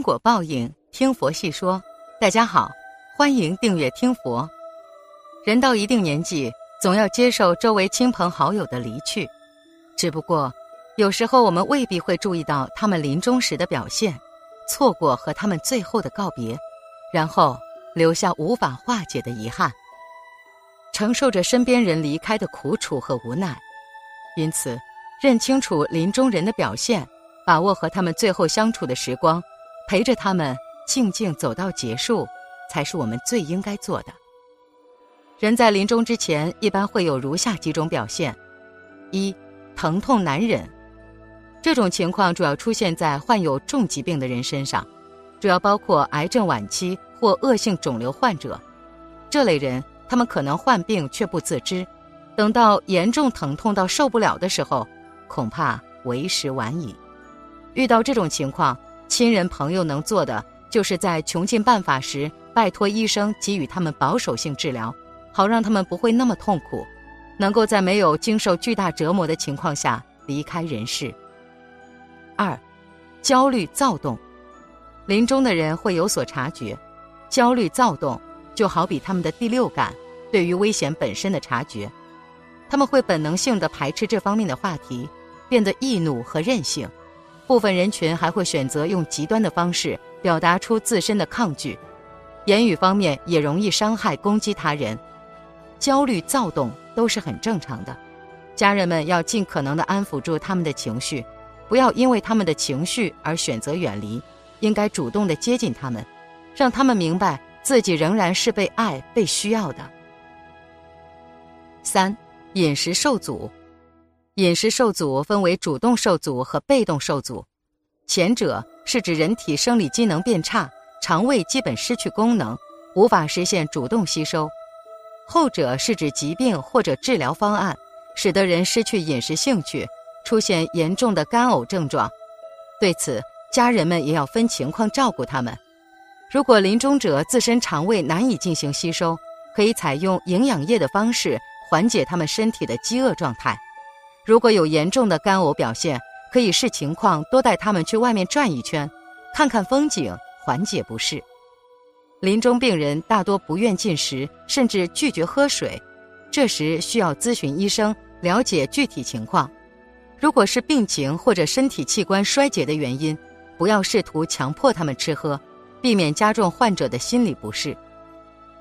因果报应，听佛细说。大家好，欢迎订阅听佛。人到一定年纪，总要接受周围亲朋好友的离去。只不过，有时候我们未必会注意到他们临终时的表现，错过和他们最后的告别，然后留下无法化解的遗憾，承受着身边人离开的苦楚和无奈。因此，认清楚临终人的表现，把握和他们最后相处的时光。陪着他们静静走到结束，才是我们最应该做的。人在临终之前，一般会有如下几种表现：一、疼痛难忍。这种情况主要出现在患有重疾病的人身上，主要包括癌症晚期或恶性肿瘤患者。这类人，他们可能患病却不自知，等到严重疼痛到受不了的时候，恐怕为时晚矣。遇到这种情况，亲人朋友能做的，就是在穷尽办法时，拜托医生给予他们保守性治疗，好让他们不会那么痛苦，能够在没有经受巨大折磨的情况下离开人世。二，焦虑躁动，临终的人会有所察觉，焦虑躁动就好比他们的第六感对于危险本身的察觉，他们会本能性的排斥这方面的话题，变得易怒和任性。部分人群还会选择用极端的方式表达出自身的抗拒，言语方面也容易伤害、攻击他人。焦虑、躁动都是很正常的，家人们要尽可能的安抚住他们的情绪，不要因为他们的情绪而选择远离，应该主动的接近他们，让他们明白自己仍然是被爱、被需要的。三、饮食受阻。饮食受阻分为主动受阻和被动受阻，前者是指人体生理机能变差，肠胃基本失去功能，无法实现主动吸收；后者是指疾病或者治疗方案使得人失去饮食兴趣，出现严重的干呕症状。对此，家人们也要分情况照顾他们。如果临终者自身肠胃难以进行吸收，可以采用营养液的方式缓解他们身体的饥饿状态。如果有严重的干呕表现，可以视情况多带他们去外面转一圈，看看风景，缓解不适。临终病人大多不愿进食，甚至拒绝喝水，这时需要咨询医生了解具体情况。如果是病情或者身体器官衰竭的原因，不要试图强迫他们吃喝，避免加重患者的心理不适。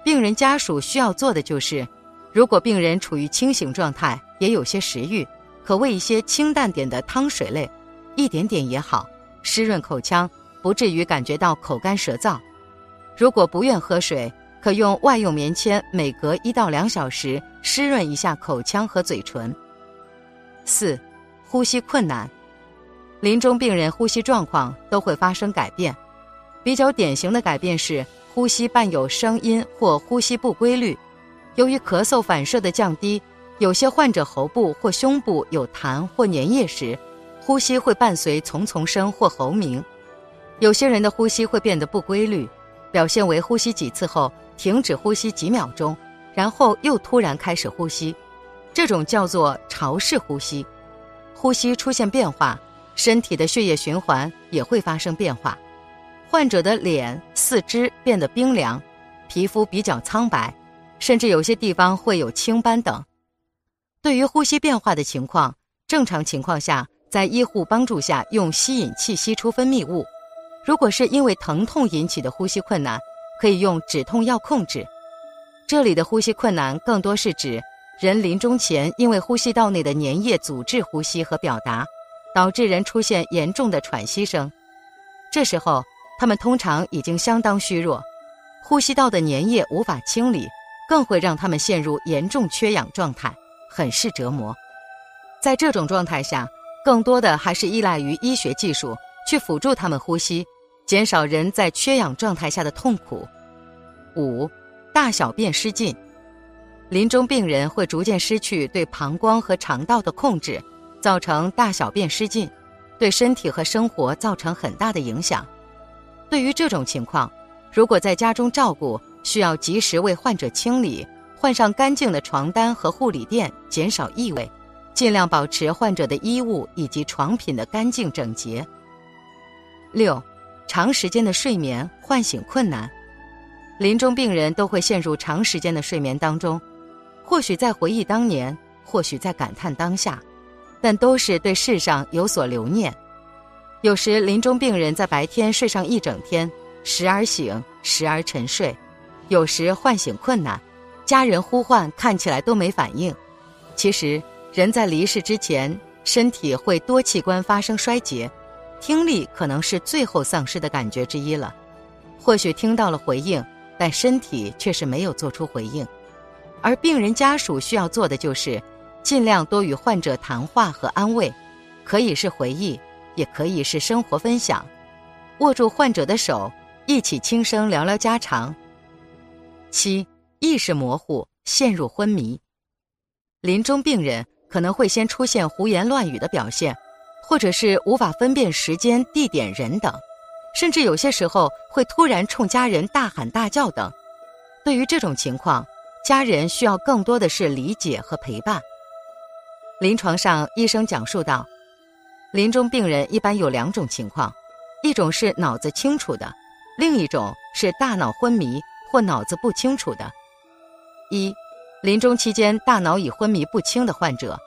病人家属需要做的就是，如果病人处于清醒状态，也有些食欲。可喂一些清淡点的汤水类，一点点也好，湿润口腔，不至于感觉到口干舌燥。如果不愿喝水，可用外用棉签每隔一到两小时湿润一下口腔和嘴唇。四，呼吸困难，临终病人呼吸状况都会发生改变，比较典型的改变是呼吸伴有声音或呼吸不规律，由于咳嗽反射的降低。有些患者喉部或胸部有痰或粘液时，呼吸会伴随丛丛声或喉鸣；有些人的呼吸会变得不规律，表现为呼吸几次后停止呼吸几秒钟，然后又突然开始呼吸，这种叫做潮式呼吸。呼吸出现变化，身体的血液循环也会发生变化。患者的脸、四肢变得冰凉，皮肤比较苍白，甚至有些地方会有青斑等。对于呼吸变化的情况，正常情况下，在医护帮助下用吸引器吸出分泌物；如果是因为疼痛引起的呼吸困难，可以用止痛药控制。这里的呼吸困难更多是指人临终前因为呼吸道内的粘液阻滞呼吸和表达，导致人出现严重的喘息声。这时候他们通常已经相当虚弱，呼吸道的粘液无法清理，更会让他们陷入严重缺氧状态。很是折磨，在这种状态下，更多的还是依赖于医学技术去辅助他们呼吸，减少人在缺氧状态下的痛苦。五，大小便失禁，临终病人会逐渐失去对膀胱和肠道的控制，造成大小便失禁，对身体和生活造成很大的影响。对于这种情况，如果在家中照顾，需要及时为患者清理。换上干净的床单和护理垫，减少异味，尽量保持患者的衣物以及床品的干净整洁。六，长时间的睡眠唤醒困难。临终病人都会陷入长时间的睡眠当中，或许在回忆当年，或许在感叹当下，但都是对世上有所留念。有时临终病人在白天睡上一整天，时而醒，时而沉睡，有时唤醒困难，家人呼唤看起来都没反应。其实人在离世之前，身体会多器官发生衰竭，听力可能是最后丧失的感觉之一了。或许听到了回应，但身体却是没有做出回应。而病人家属需要做的就是，尽量多与患者谈话和安慰，可以是回忆。也可以是生活分享，握住患者的手，一起轻声聊聊家常。七意识模糊，陷入昏迷。临终病人可能会先出现胡言乱语的表现，或者是无法分辨时间、地点、人等，甚至有些时候会突然冲家人大喊大叫等。对于这种情况，家人需要更多的是理解和陪伴。临床上，医生讲述道。临终病人一般有两种情况，一种是脑子清楚的，另一种是大脑昏迷或脑子不清楚的。一，临终期间大脑已昏迷不清的患者，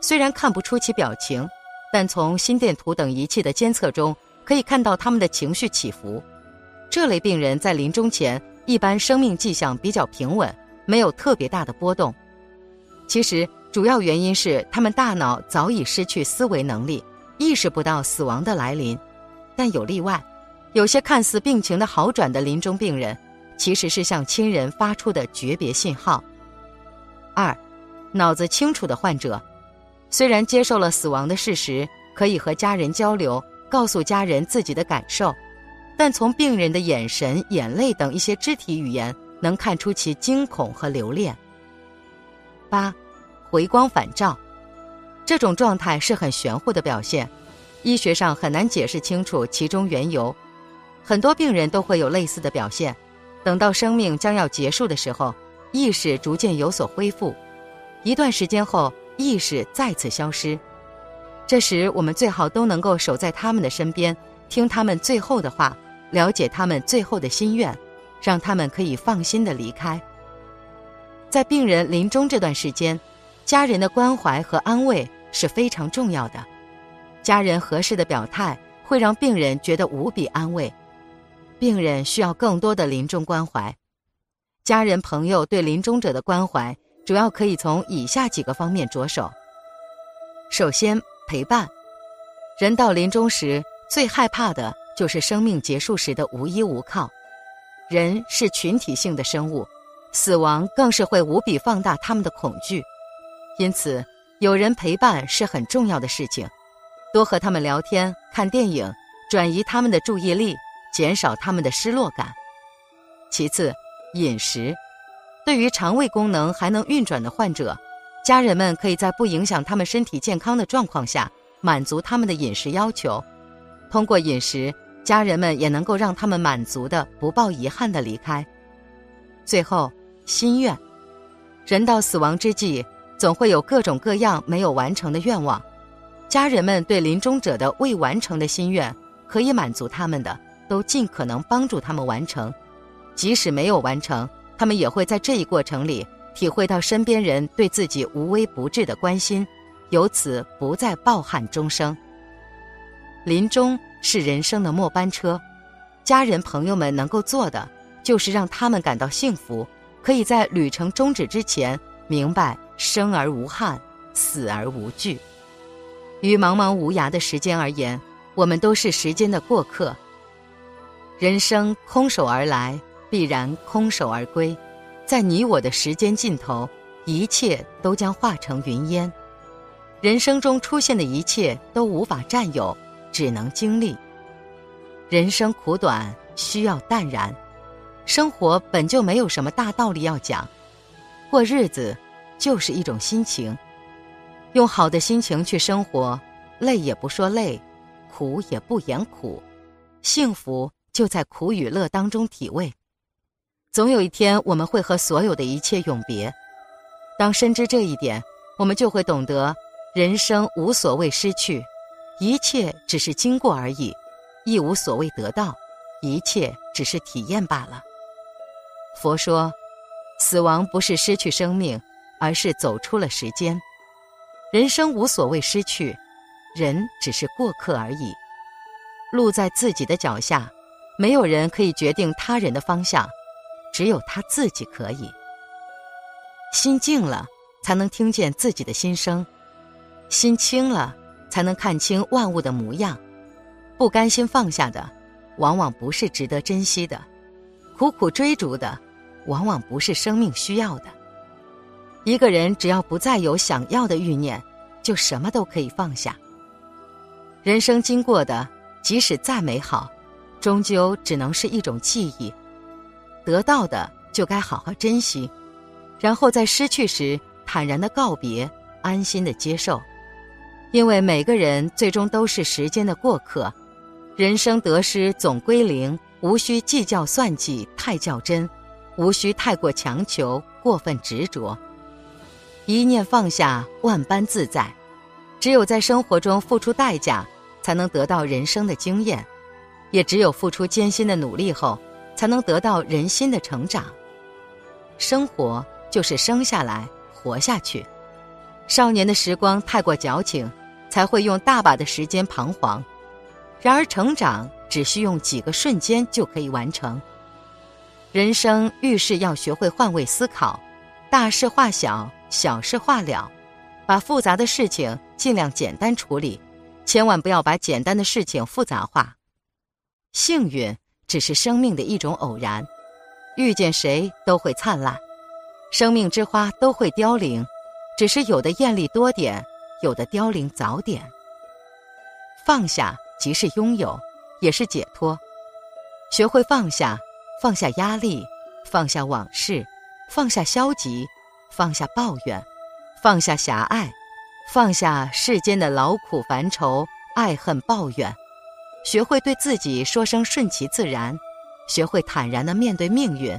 虽然看不出其表情，但从心电图等仪器的监测中可以看到他们的情绪起伏。这类病人在临终前一般生命迹象比较平稳，没有特别大的波动。其实主要原因是他们大脑早已失去思维能力。意识不到死亡的来临，但有例外，有些看似病情的好转的临终病人，其实是向亲人发出的诀别信号。二，脑子清楚的患者，虽然接受了死亡的事实，可以和家人交流，告诉家人自己的感受，但从病人的眼神、眼泪等一些肢体语言，能看出其惊恐和留恋。八，回光返照。这种状态是很玄乎的表现，医学上很难解释清楚其中缘由。很多病人都会有类似的表现，等到生命将要结束的时候，意识逐渐有所恢复，一段时间后意识再次消失。这时我们最好都能够守在他们的身边，听他们最后的话，了解他们最后的心愿，让他们可以放心的离开。在病人临终这段时间，家人的关怀和安慰。是非常重要的，家人合适的表态会让病人觉得无比安慰。病人需要更多的临终关怀，家人朋友对临终者的关怀主要可以从以下几个方面着手。首先，陪伴。人到临终时，最害怕的就是生命结束时的无依无靠。人是群体性的生物，死亡更是会无比放大他们的恐惧，因此。有人陪伴是很重要的事情，多和他们聊天、看电影，转移他们的注意力，减少他们的失落感。其次，饮食，对于肠胃功能还能运转的患者，家人们可以在不影响他们身体健康的状况下，满足他们的饮食要求。通过饮食，家人们也能够让他们满足的、不抱遗憾的离开。最后，心愿，人到死亡之际。总会有各种各样没有完成的愿望，家人们对临终者的未完成的心愿，可以满足他们的，都尽可能帮助他们完成。即使没有完成，他们也会在这一过程里体会到身边人对自己无微不至的关心，由此不再抱憾终生。临终是人生的末班车，家人朋友们能够做的，就是让他们感到幸福，可以在旅程终止之前明白。生而无憾，死而无惧。于茫茫无涯的时间而言，我们都是时间的过客。人生空手而来，必然空手而归。在你我的时间尽头，一切都将化成云烟。人生中出现的一切都无法占有，只能经历。人生苦短，需要淡然。生活本就没有什么大道理要讲，过日子。就是一种心情，用好的心情去生活，累也不说累，苦也不言苦，幸福就在苦与乐当中体味。总有一天，我们会和所有的一切永别。当深知这一点，我们就会懂得，人生无所谓失去，一切只是经过而已，亦无所谓得到，一切只是体验罢了。佛说，死亡不是失去生命，而是走出了时间。人生无所谓失去，人只是过客而已。路在自己的脚下，没有人可以决定他人的方向，只有他自己可以。心静了，才能听见自己的心声；心清了，才能看清万物的模样。不甘心放下的，往往不是值得珍惜的；苦苦追逐的，往往不是生命需要的。一个人只要不再有想要的欲念，就什么都可以放下。人生经过的，即使再美好，终究只能是一种记忆；得到的，就该好好珍惜。然后在失去时坦然的告别，安心的接受，因为每个人最终都是时间的过客，人生得失总归零，无需计较算计太较真，无需太过强求过分执着，一念放下，万般自在。只有在生活中付出代价，才能得到人生的经验；也只有付出艰辛的努力后，才能得到人心的成长。生活。就是生下来活下去，少年的时光太过矫情，才会用大把的时间彷徨。然而成长只需用几个瞬间就可以完成。人生遇事要学会换位思考，大事化小，小事化了，把复杂的事情尽量简单处理，千万不要把简单的事情复杂化。幸运只是生命的一种偶然，遇见谁都会灿烂。生命之花都会凋零，只是有的艳丽多点，有的凋零早点。放下即是拥有，也是解脱。学会放下，放下压力，放下往事，放下消极，放下抱怨，放下狭隘，放下世间的劳苦烦愁、爱恨抱怨。学会对自己说声顺其自然，学会坦然的面对命运。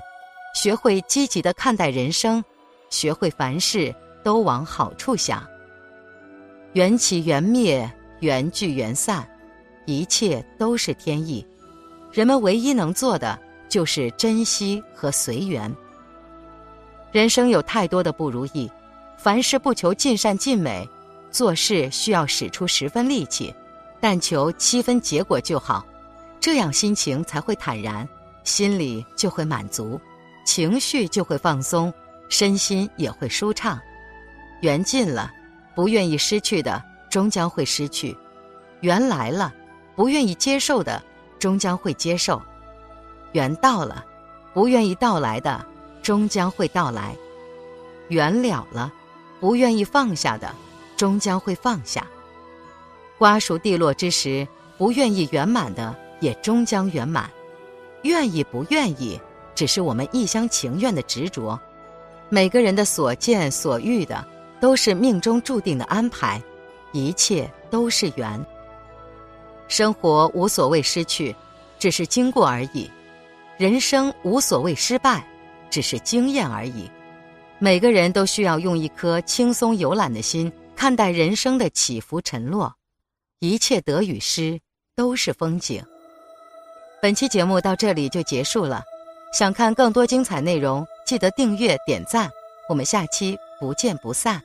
学会积极的看待人生，学会凡事都往好处想。缘起缘灭，缘聚缘散，一切都是天意。人们唯一能做的就是珍惜和随缘。人生有太多的不如意，凡事不求尽善尽美，做事需要使出十分力气，但求七分结果就好，这样心情才会坦然，心里就会满足。情绪就会放松，身心也会舒畅。缘尽了，不愿意失去的终将会失去；缘来了，不愿意接受的终将会接受；缘到了，不愿意到来的终将会到来；缘了了，不愿意放下的终将会放下。瓜熟蒂落之时，不愿意圆满的也终将圆满。愿意不愿意？只是我们一厢情愿的执着，每个人的所见所遇的都是命中注定的安排，一切都是缘。生活无所谓失去，只是经过而已；人生无所谓失败，只是经验而已。每个人都需要用一颗轻松游览的心看待人生的起伏沉落，一切得与失都是风景。本期节目到这里就结束了。想看更多精彩内容，记得订阅点赞，我们下期不见不散。